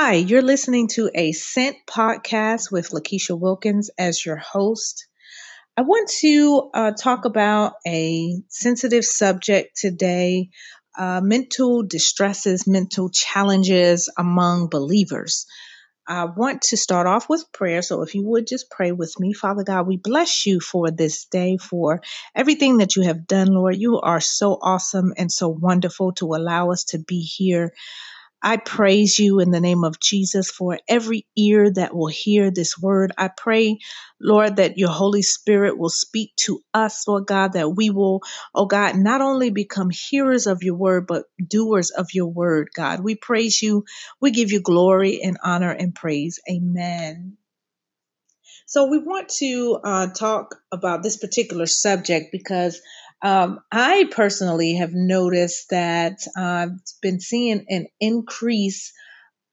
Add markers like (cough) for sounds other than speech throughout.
Hi, you're listening to a Scent podcast with Lakeisha Wilkins as your host. I want to uh, talk about a sensitive subject today uh, mental distresses, mental challenges among believers. I want to start off with prayer. So, if you would just pray with me, Father God, we bless you for this day, for everything that you have done, Lord. You are so awesome and so wonderful to allow us to be here I praise you in the name of Jesus for every ear that will hear this word. I pray, Lord, that your Holy Spirit will speak to us, Lord God, that we will, oh God, not only become hearers of your word, but doers of your word, God. We praise you. We give you glory and honor and praise. Amen. So, we want to uh, talk about this particular subject because um, I personally have noticed that I've been seeing an increase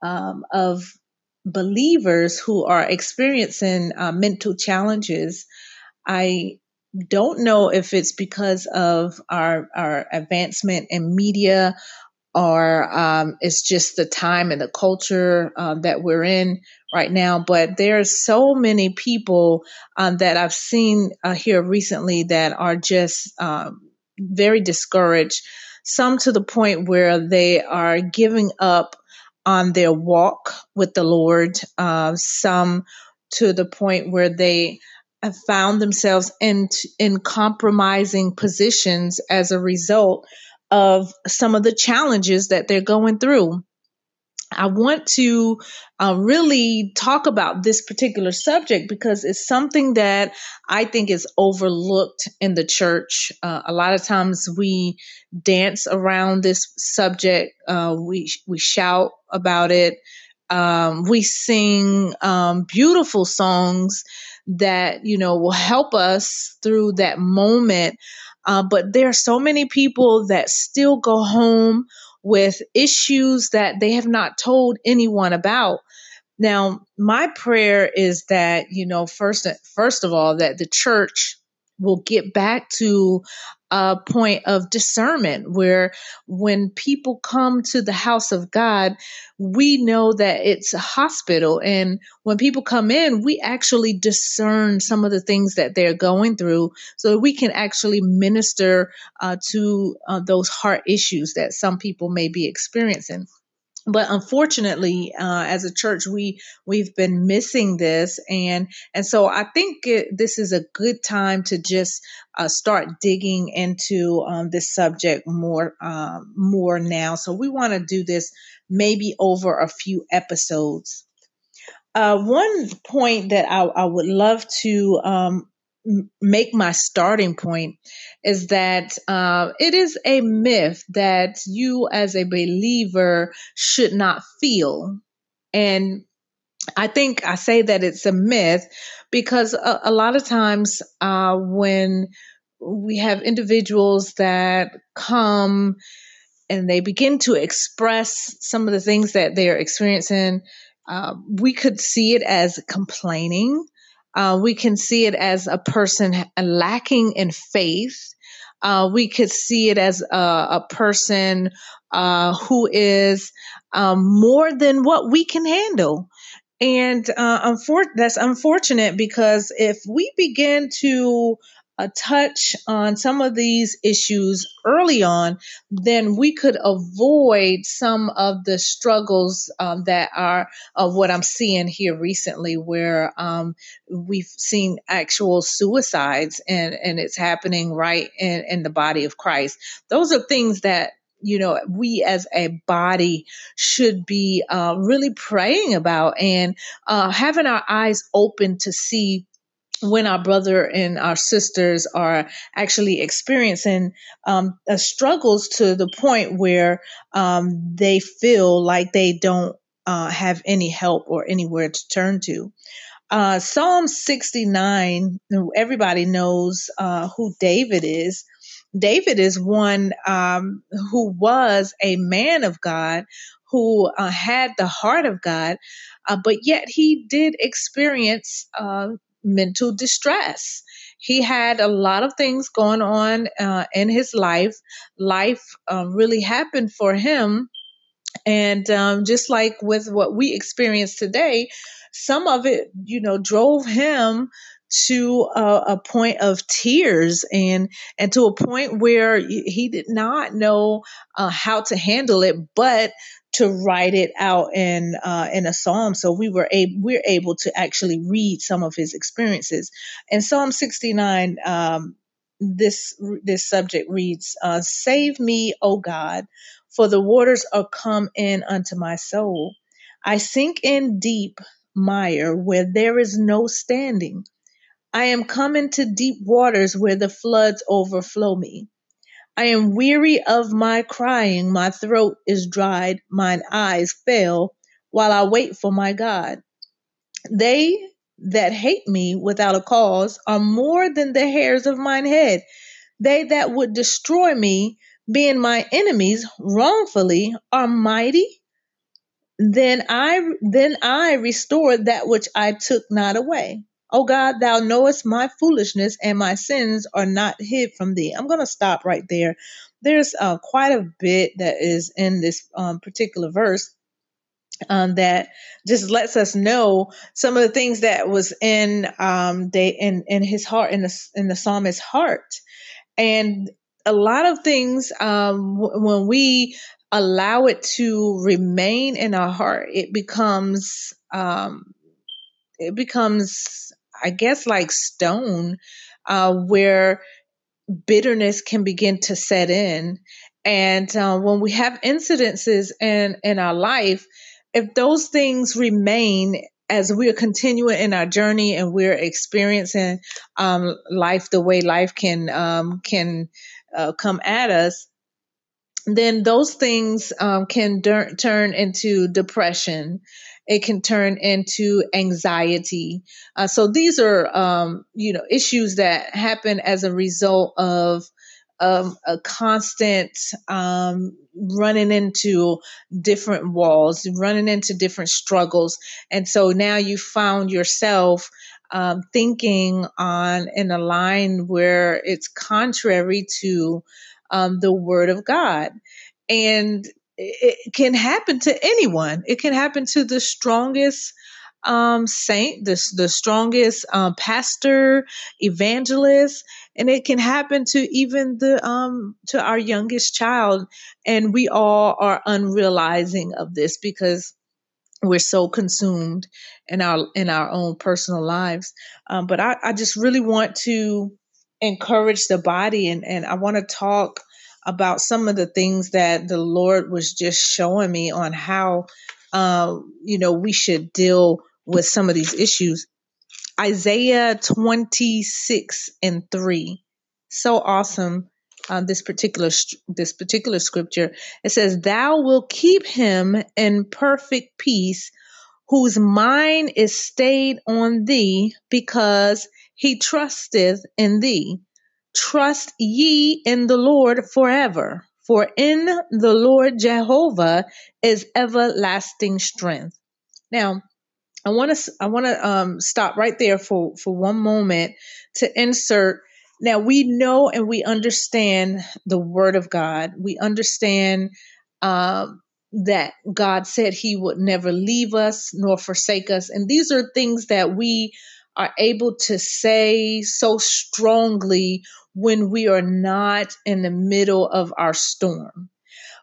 um, of believers who are experiencing uh, mental challenges. I don't know if it's because of our our advancement in media or um, it's just the time and the culture uh, that we're in right now. But there are so many people um, that I've seen uh, here recently that are just um, very discouraged. Some to the point where they are giving up on their walk with the Lord. Uh, some to the point where they have found themselves in in compromising positions as a result of some of the challenges that they're going through. I want to uh, really talk about this particular subject because it's something that I think is overlooked in the church. Uh, a lot of times we dance around this subject, uh, we we shout about it, um, we sing um, beautiful songs that you know will help us through that moment uh, but there are so many people that still go home with issues that they have not told anyone about. Now, my prayer is that, you know, first, first of all, that the church will get back to a point of discernment where when people come to the house of God, we know that it's a hospital. And when people come in, we actually discern some of the things that they're going through so that we can actually minister uh, to uh, those heart issues that some people may be experiencing but unfortunately uh, as a church we we've been missing this. And and so i think it, this is a good time to just uh, start digging into um, this subject more um, more now. So we want to do this maybe over a few episodes. Uh, one point that I, I would love to um, make my starting point is that uh, it is a myth that you as a believer should not feel. And i think i say that it's a myth because a, a lot of times uh, when we have individuals that come and they begin to express some of the things that they're experiencing uh, we could see it as complaining uh, we can see it as a person lacking in faith. Uh, we could see it as a, a person uh, who is um, more than what we can handle. And uh, unfor- that's unfortunate because if we begin to a touch on some of these issues early on, then we could avoid some of the struggles um, that are of what I'm seeing here recently, where um, we've seen actual suicides and, and it's happening right in, in the body of Christ. Those are things that you know we as a body should be uh, really praying about and uh, having our eyes open to see when our brother and our sisters are actually experiencing um, uh, struggles to the point where um, they feel like they don't uh, have any help or anywhere to turn to. Uh, Psalm 69, everybody knows uh, who David is. David is one um, who was a man of God, who uh, had the heart of God, uh, but yet he did experience uh, mental distress. He had a lot of things going on uh, in his life. Life uh, really happened for him. And um, just like with what we experience today, some of it, you know, drove him to a, a, point of tears and and to a point where he did not know uh, how to handle it, but to write it out in uh, in a psalm. So we were able we're able to actually read some of his experiences. In Psalm 69, um, this this subject reads, uh, "Save me, O God, for the waters are come in unto my soul. I sink in deep mire where there is no standing." I am come into deep waters where the floods overflow me. I am weary of my crying, my throat is dried, mine eyes fail, while I wait for my God. They that hate me without a cause are more than the hairs of mine head. They that would destroy me, being my enemies wrongfully, are mighty. Then I then I restore that which I took not away. O God, thou knowest my foolishness and my sins are not hid from thee. I'm going to stop right there. There's uh, quite a bit that is in this um, particular verse. Um, that just lets us know some of the things that was in um, they in in his heart in the in the psalmist's heart, and a lot of things um, w- when we allow it to remain in our heart, it becomes um, it becomes I guess like stone, uh, where bitterness can begin to set in. And uh, when we have incidences in, in our life, if those things remain as we're continuing in our journey and we're experiencing um, life the way life can um, can uh, come at us, then those things um, can dur- turn into depression it can turn into anxiety. Uh, so these are, um, you know, issues that happen as a result of um, a constant um, running into different walls, running into different struggles, and so now you found yourself um, thinking on in a line where it's contrary to um, the Word of God, and it can happen to anyone. It can happen to the strongest um, saint, the, the strongest um, pastor, evangelist, and it can happen to even the um, to our youngest child. And we all are unrealizing of this because we're so consumed in our in our own personal lives. Um, but I, I just really want to encourage the body, and and I want to talk about some of the things that the Lord was just showing me on how, uh, you know, we should deal with some of these issues. Isaiah 26 and 3. So awesome. Uh, this particular this particular scripture it says thou will keep him in perfect peace whose mind is stayed on thee because he trusteth in thee Trust ye in the Lord forever, for in the Lord Jehovah is everlasting strength. Now, I want to I want to um, stop right there for for one moment to insert. Now we know and we understand the Word of God. We understand um, that God said He would never leave us nor forsake us, and these are things that we are able to say so strongly when we are not in the middle of our storm.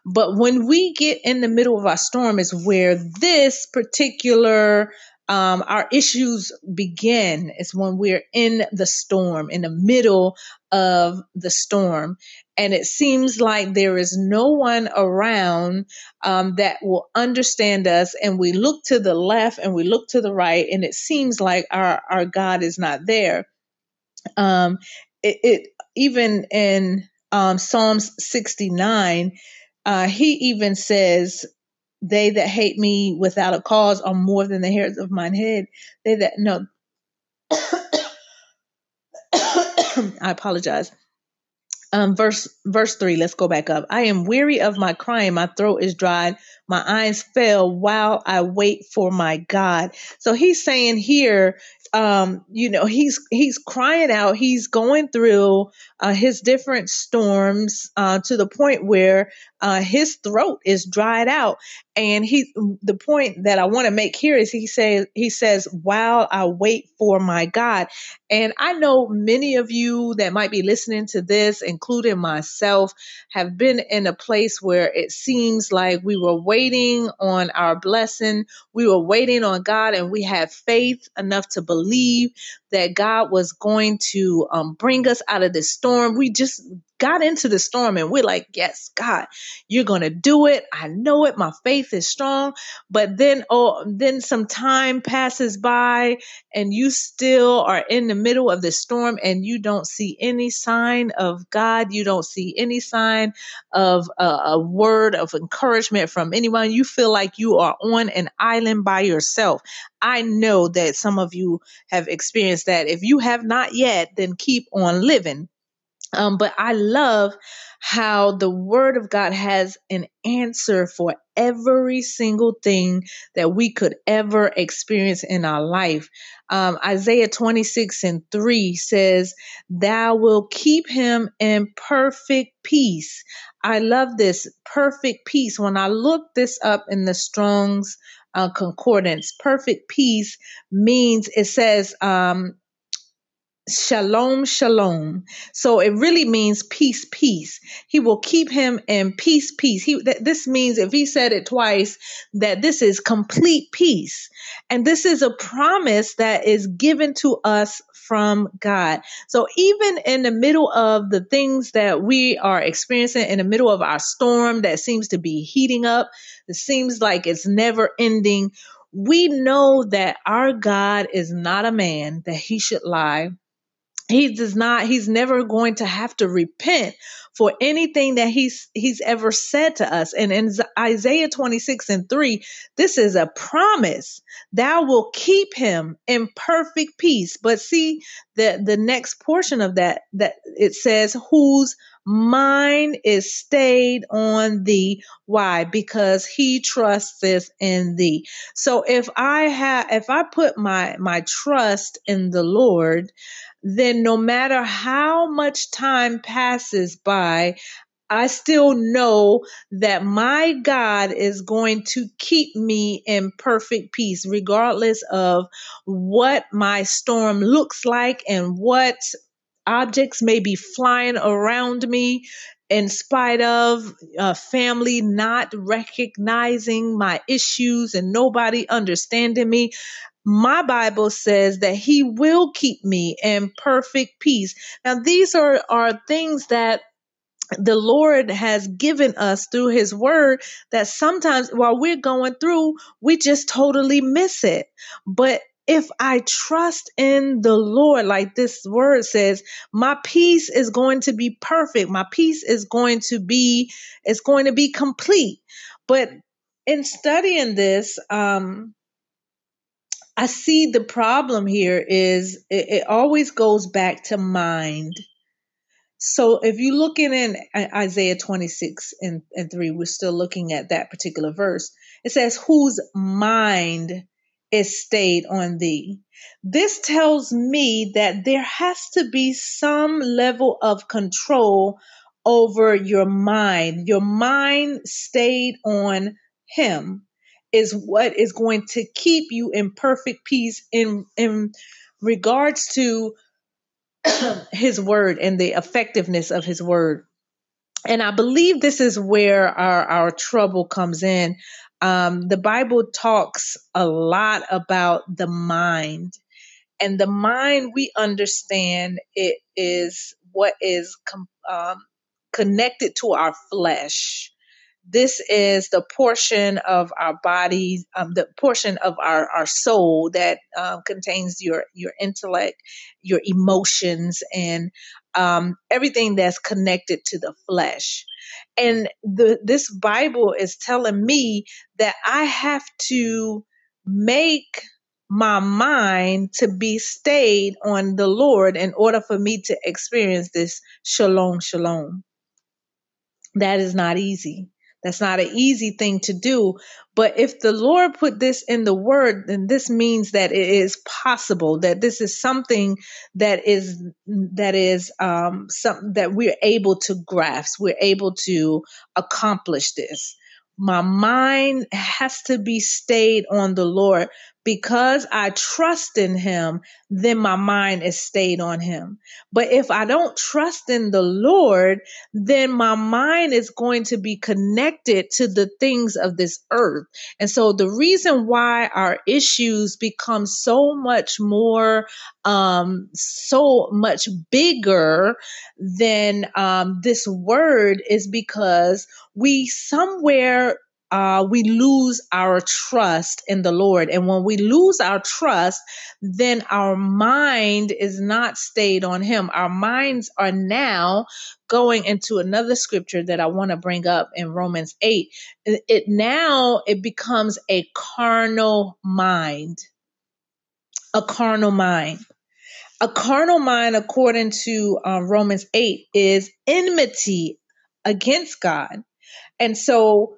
But when we get in the middle of our storm, is where this particular um, our issues begin is when we're in the storm, in the middle of the storm. And it seems like there is no one around um, that will understand us. And we look to the left and we look to the right, and it seems like our, our God is not there. Um, it, it even in um, Psalms 69, uh, he even says, They that hate me without a cause are more than the hairs of mine head. They that, no, (coughs) (coughs) I apologize um, verse verse three. Let's go back up. I am weary of my crying; my throat is dried, my eyes fail while I wait for my God. So he's saying here, um, you know, he's he's crying out. He's going through uh, his different storms uh, to the point where uh, his throat is dried out, And he, the point that I want to make here is he says, he says, while I wait for my God. And I know many of you that might be listening to this, including myself, have been in a place where it seems like we were waiting on our blessing. We were waiting on God and we had faith enough to believe that God was going to um, bring us out of this storm. We just got into the storm and we're like, yes, God, you're going to do it. I know it. My faith is strong. But then, oh, then some time passes by and you still are in the middle of the storm and you don't see any sign of God. You don't see any sign of a, a word of encouragement from anyone. You feel like you are on an island by yourself. I know that some of you have experienced that. If you have not yet, then keep on living um, but I love how the Word of God has an answer for every single thing that we could ever experience in our life. Um, Isaiah 26 and 3 says, Thou will keep him in perfect peace. I love this perfect peace. When I looked this up in the Strong's uh, Concordance, perfect peace means it says, um, Shalom, shalom. So it really means peace, peace. He will keep him in peace, peace. He th- this means if he said it twice that this is complete peace. And this is a promise that is given to us from God. So even in the middle of the things that we are experiencing in the middle of our storm that seems to be heating up, it seems like it's never ending. We know that our God is not a man that he should lie he does not he's never going to have to repent for anything that he's he's ever said to us. And in isaiah 26 and 3 this is a promise. Thou will keep him in perfect peace. But see the the next portion of that that it says whose mind is stayed on thee. Why? Because he trusteth in thee. So if i have if i put my my trust in the lord then no matter how much time passes by, I still know that my God is going to keep me in perfect peace, regardless of what my storm looks like and what objects may be flying around me in spite of uh, family not recognizing my issues and nobody understanding me my Bible says that he will keep me in perfect peace. Now, these are, are things that the Lord has given us through his word that sometimes while we're going through, we just totally miss it. But if I trust in the Lord, like this word says, my peace is going to be perfect. My peace is going to be, it's going to be complete. But in studying this, um, I see the problem here is it, it always goes back to mind. So if you look in, in Isaiah 26 and, and 3, we're still looking at that particular verse. It says, whose mind is stayed on thee. This tells me that there has to be some level of control over your mind. Your mind stayed on him is what is going to keep you in perfect peace in in regards to (clears throat) his word and the effectiveness of his word. And i believe this is where our our trouble comes in. Um, the bible talks a lot about the mind and the mind we understand it is what is com- um, connected to our flesh this is the portion of our body, um, the portion of our, our soul that um, contains your your intellect, your emotions, and um, everything that's connected to the flesh. And the, this Bible is telling me that I have to make my mind to be stayed on the Lord in order for me to experience this shalom, shalom. That is not easy that's not an easy thing to do. But if the Lord put this in the word, then this means that it is possible, that this is something that is that is um something that we're able to grasp, we're able to accomplish this. my mind has to be stayed on the Lord because I trust in him, then my mind is stayed on him. But if I don't trust in the Lord, then my mind is going to be connected to the things of this earth. And so the reason why our issues become so much more, um, so much bigger than um, this word is because we somewhere uh, we lose our trust in the Lord. And when we lose our trust, then our mind is not stayed on Him. Our minds are now going into another scripture that I want to bring up in Romans 8. It, now it becomes a carnal mind. A carnal mind. A carnal mind, according to um, Romans 8, is enmity against God. And so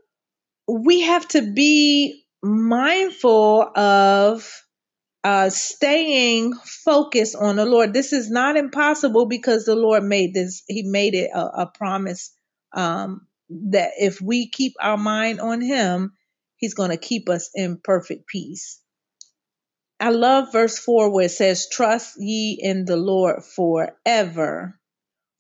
we have to be mindful of uh, staying focused on the Lord. This is not impossible because the Lord made this, He made it a, a promise um, that if we keep our mind on Him, He's going to keep us in perfect peace. I love verse 4 where it says, Trust ye in the Lord forever.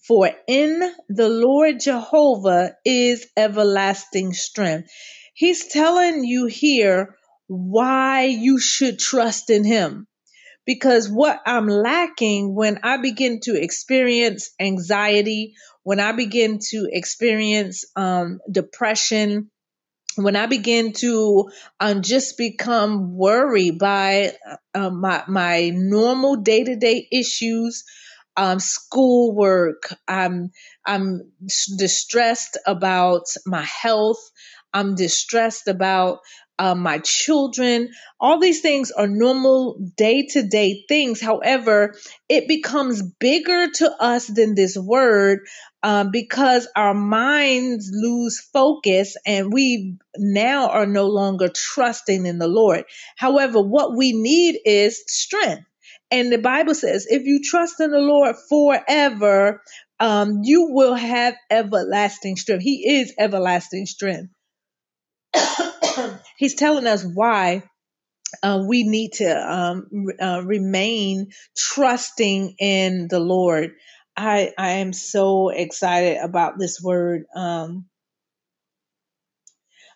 For in the Lord Jehovah is everlasting strength. He's telling you here why you should trust in him. Because what I'm lacking when I begin to experience anxiety, when I begin to experience um, depression, when I begin to um, just become worried by uh, my my normal day to day issues, um, schoolwork. I'm I'm distressed about my health. I'm distressed about uh, my children. All these things are normal day to day things. However, it becomes bigger to us than this word um, because our minds lose focus and we now are no longer trusting in the Lord. However, what we need is strength. And the Bible says, if you trust in the Lord forever, um, you will have everlasting strength. He is everlasting strength. (coughs) He's telling us why uh, we need to um, uh, remain trusting in the Lord. I I am so excited about this word. Um,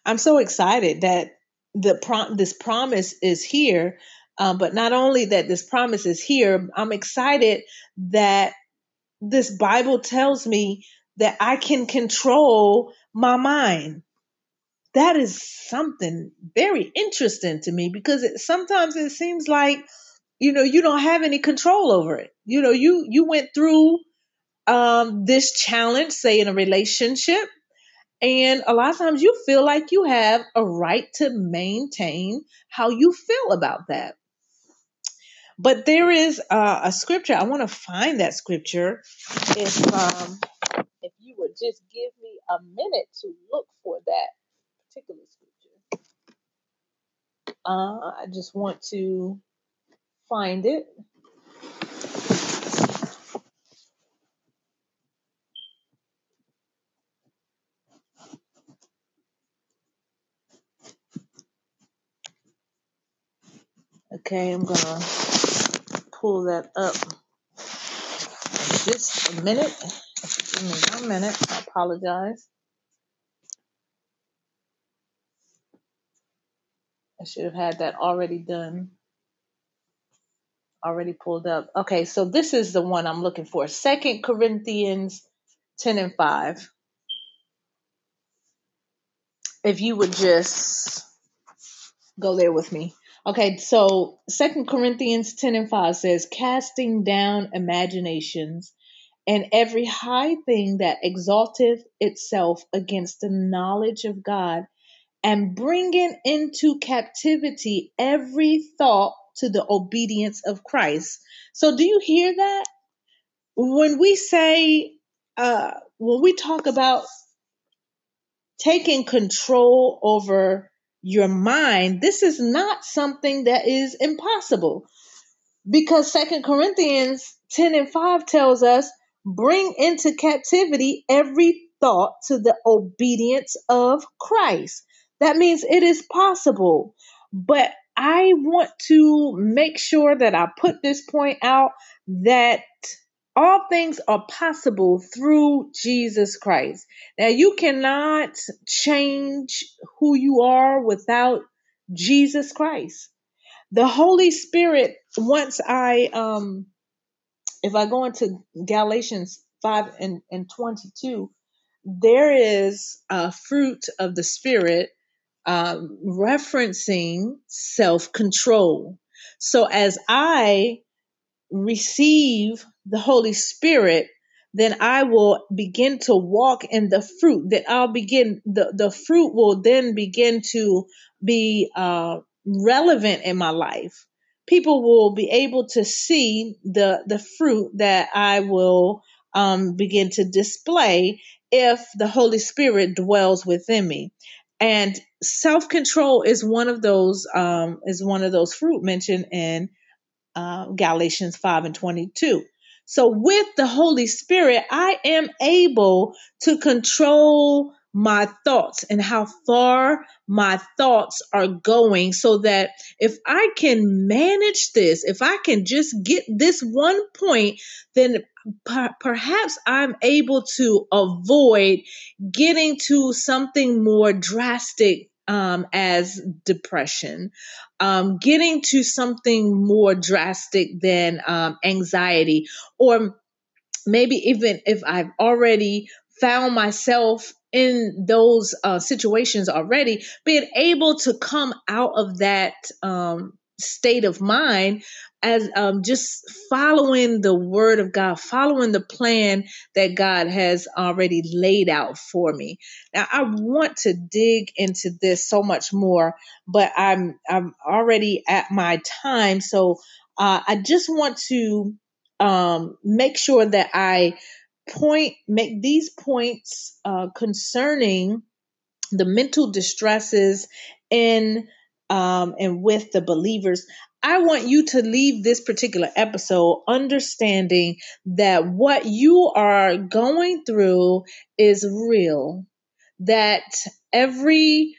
I'm so excited that the prom- this promise is here um, but not only that this promise is here, I'm excited that this Bible tells me that I can control my mind. That is something very interesting to me because it, sometimes it seems like you know you don't have any control over it. You know, you you went through um, this challenge, say in a relationship, and a lot of times you feel like you have a right to maintain how you feel about that. But there is uh, a scripture. I want to find that scripture. If um, if you would just give me a minute to look for that particular scripture, uh, I just want to find it. Okay, I'm gonna pull that up. Just a minute. Give me one minute. I apologize. I should have had that already done. Already pulled up. Okay, so this is the one I'm looking for. Second Corinthians 10 and 5. If you would just go there with me. Okay, so Second Corinthians 10 and 5 says, casting down imaginations and every high thing that exalteth itself against the knowledge of God, and bringing into captivity every thought to the obedience of Christ. So, do you hear that? When we say, uh, when we talk about taking control over your mind, this is not something that is impossible because Second Corinthians 10 and 5 tells us, bring into captivity every thought to the obedience of Christ. That means it is possible. But I want to make sure that I put this point out that all things are possible through Jesus Christ. Now, you cannot change who you are without Jesus Christ. The Holy Spirit, once I, um, if I go into Galatians 5 and, and 22, there is a fruit of the Spirit uh, referencing self control. So as I receive the Holy Spirit, then I will begin to walk in the fruit. That I'll begin the the fruit will then begin to be uh, relevant in my life. People will be able to see the the fruit that I will um, begin to display if the Holy Spirit dwells within me. And self control is one of those um, is one of those fruit mentioned in uh, Galatians 5 and 22. So, with the Holy Spirit, I am able to control my thoughts and how far my thoughts are going so that if I can manage this, if I can just get this one point, then per- perhaps I'm able to avoid getting to something more drastic um, as depression, um, getting to something more drastic than um, anxiety, or maybe even if I've already found myself in those uh, situations already, being able to come out of that um, state of mind as um, just following the word of God, following the plan that God has already laid out for me. Now, I want to dig into this so much more, but I'm I'm already at my time, so uh, I just want to um, make sure that I point make these points uh, concerning the mental distresses in um, and with the believers. I want you to leave this particular episode understanding that what you are going through is real, that every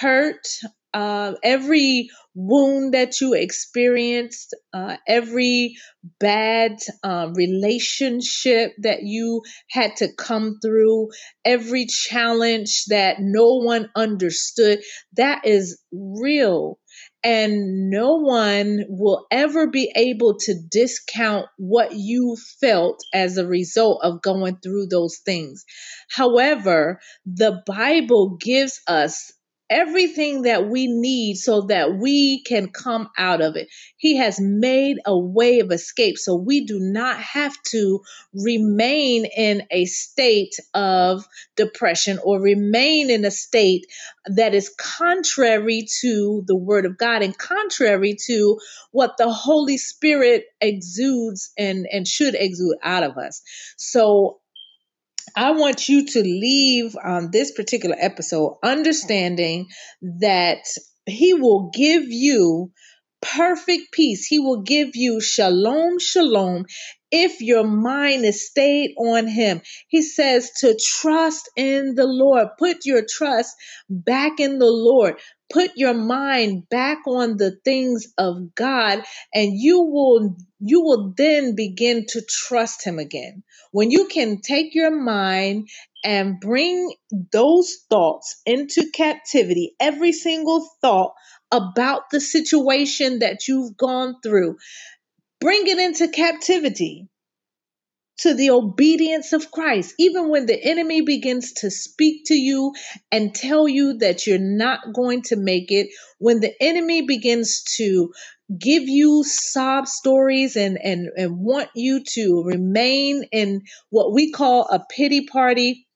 hurt, uh, every wound that you experienced, uh, every bad uh, relationship that you had to come through, every challenge that no one understood, that is real. And no one will ever be able to discount what you felt as a result of going through those things. However, the Bible gives us everything that we need so that we can come out of it. He has made a way of escape so we do not have to remain in a state of depression or remain in a state that is contrary to the word of God and contrary to what the Holy Spirit exudes and, and should exude out of us. So I want you to leave um, this particular episode understanding that He will give you perfect peace. He will give you shalom, shalom, if your mind is stayed on Him. He says to trust in the Lord, put your trust back in the Lord. Put your mind back on the things of God and you will you will then begin to trust him again. When you can take your mind and bring those thoughts into captivity, every single thought about the situation that you've gone through, bring it into captivity to the obedience of Christ. Even when the enemy begins to speak to you and tell you that you're not going to make it, when the enemy begins to give you sob stories and, and, and want you to remain in what we call a pity party,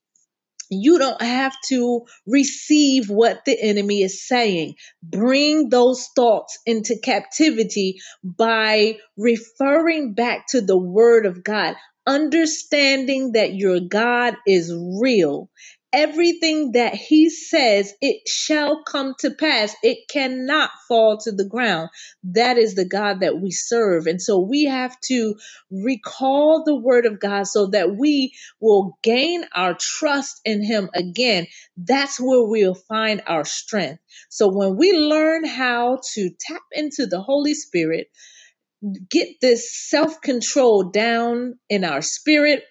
you don't have to receive what the enemy is saying. Bring those thoughts into captivity by referring back to the word of God, understanding that your God is real everything that he says, it shall come to pass. It cannot fall to the ground. That is the God that we serve. And so we have to recall the word of God so that we will gain our trust in him again. That's where we'll find our strength. So when we learn how to tap into the Holy Spirit, get this self control down in our spirit,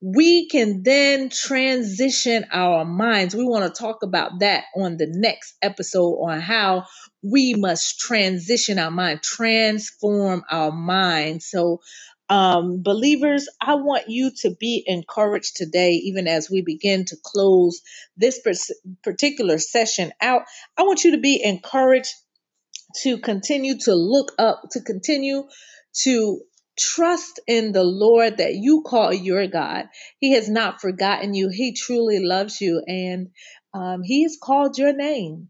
we can then transition our minds. We want to talk about that on the next episode on how we must transition our mind, transform our mind. So, um, believers, I want you to be encouraged today, even as we begin to close this particular session out. I want you to be encouraged to continue to look up, to continue to trust in the Lord that you call your God. He has not forgotten you. He truly loves you and um, He has called your name.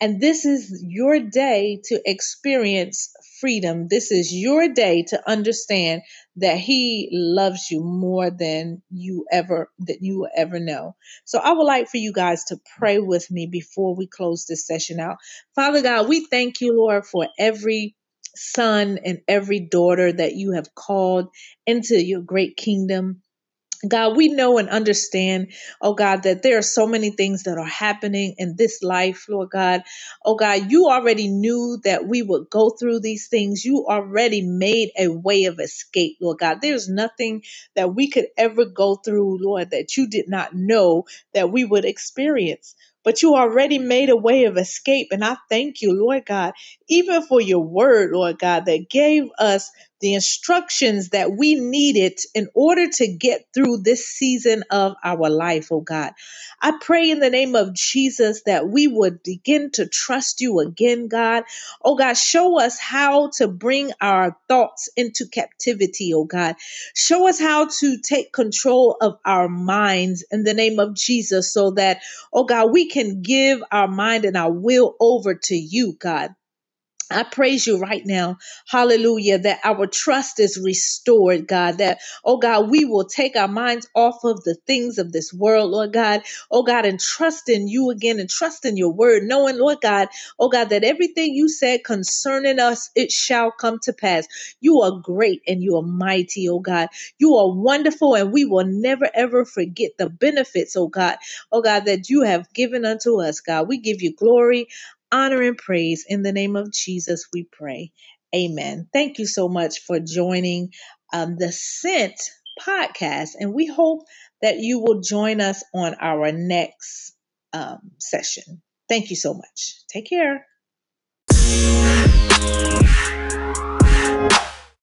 And this is your day to experience freedom. This is your day to understand that he loves you more than you ever that you will ever know. So I would like for you guys to pray with me before we close this session out. Father God, we thank you, Lord, for every son and every daughter that you have called into your great kingdom. God, we know and understand, oh God, that there are so many things that are happening in this life, Lord God. Oh God, you already knew that we would go through these things. You already made a way of escape, Lord God. There's nothing that we could ever go through, Lord, that you did not know that we would experience. But you already made a way of escape. And I thank you, Lord God, even for your word, Lord God, that gave us the instructions that we needed in order to get through this season of our life, oh God. I pray in the name of Jesus that we would begin to trust you again, God. Oh God, show us how to bring our thoughts into captivity, oh God. Show us how to take control of our minds in the name of Jesus so that, oh God, we can give our mind and our will over to you, God. I praise you right now. Hallelujah. That our trust is restored, God. That, oh God, we will take our minds off of the things of this world, Lord God. Oh God, and trust in you again and trust in your word, knowing, Lord God, oh God, that everything you said concerning us, it shall come to pass. You are great and you are mighty, oh God. You are wonderful and we will never ever forget the benefits, oh God, oh God, that you have given unto us, God. We give you glory honor and praise. In the name of Jesus, we pray. Amen. Thank you so much for joining um, the Scent podcast. And we hope that you will join us on our next um, session. Thank you so much. Take care.